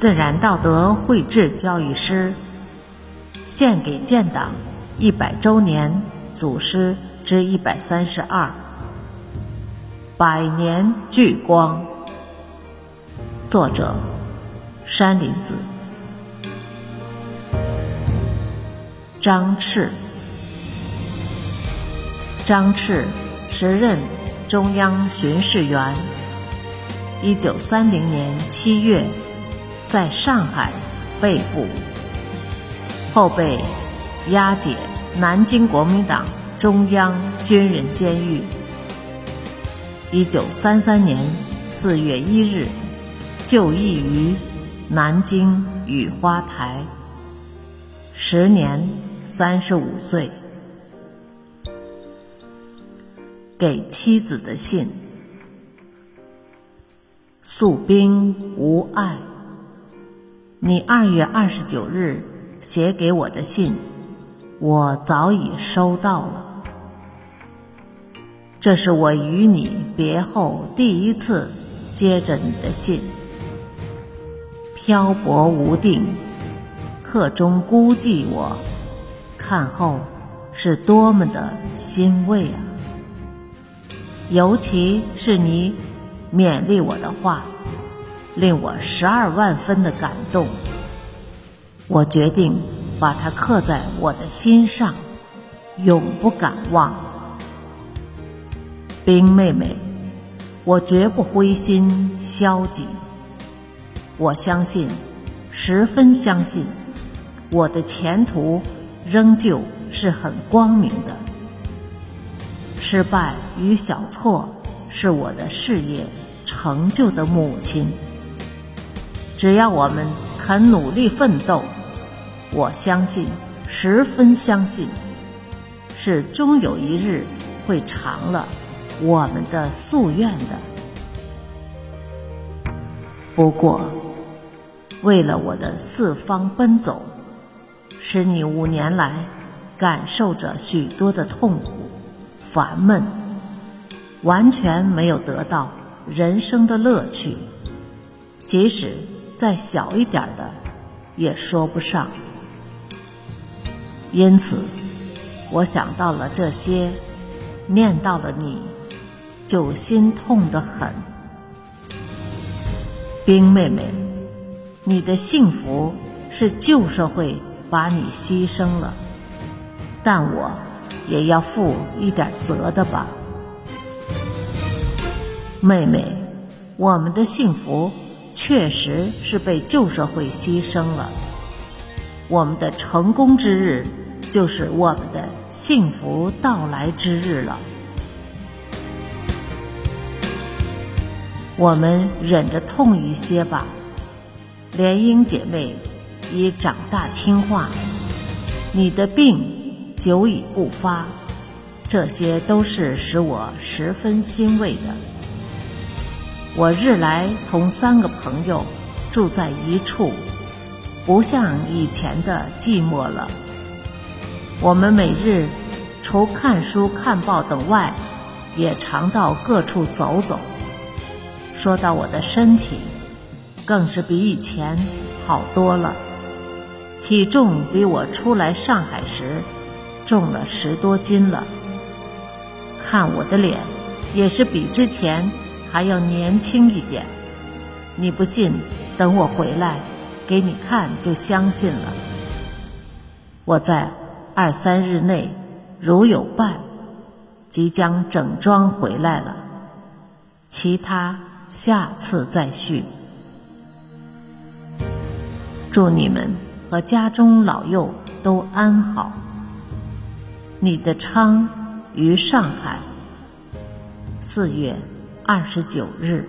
自然道德绘制教育师，献给建党一百周年祖师之一百三十二，百年聚光。作者：山林子。张赤，张赤时任中央巡视员。一九三零年七月，在上海被捕，后被押解南京国民党中央军人监狱。一九三三年四月一日，就义于南京雨花台，时年三十五岁。给妻子的信。素兵无碍。你二月二十九日写给我的信，我早已收到了。这是我与你别后第一次接着你的信。漂泊无定，客中孤寂，我看后是多么的欣慰啊！尤其是你。勉励我的话，令我十二万分的感动。我决定把它刻在我的心上，永不敢忘。冰妹妹，我绝不灰心消极。我相信，十分相信，我的前途仍旧是很光明的。失败与小错是我的事业。成就的母亲，只要我们肯努力奋斗，我相信，十分相信，是终有一日会偿了我们的夙愿的。不过，为了我的四方奔走，使你五年来感受着许多的痛苦、烦闷，完全没有得到。人生的乐趣，即使再小一点的，也说不上。因此，我想到了这些，念到了你，就心痛得很。冰妹妹，你的幸福是旧社会把你牺牲了，但我也要负一点责的吧。妹妹，我们的幸福确实是被旧社会牺牲了。我们的成功之日，就是我们的幸福到来之日了。我们忍着痛一些吧。莲英姐妹已长大听话，你的病久已不发，这些都是使我十分欣慰的。我日来同三个朋友住在一处，不像以前的寂寞了。我们每日除看书、看报等外，也常到各处走走。说到我的身体，更是比以前好多了，体重比我出来上海时重了十多斤了。看我的脸，也是比之前。还要年轻一点，你不信？等我回来给你看，就相信了。我在二三日内如有伴，即将整装回来了。其他下次再续。祝你们和家中老幼都安好。你的昌于上海，四月。二十九日。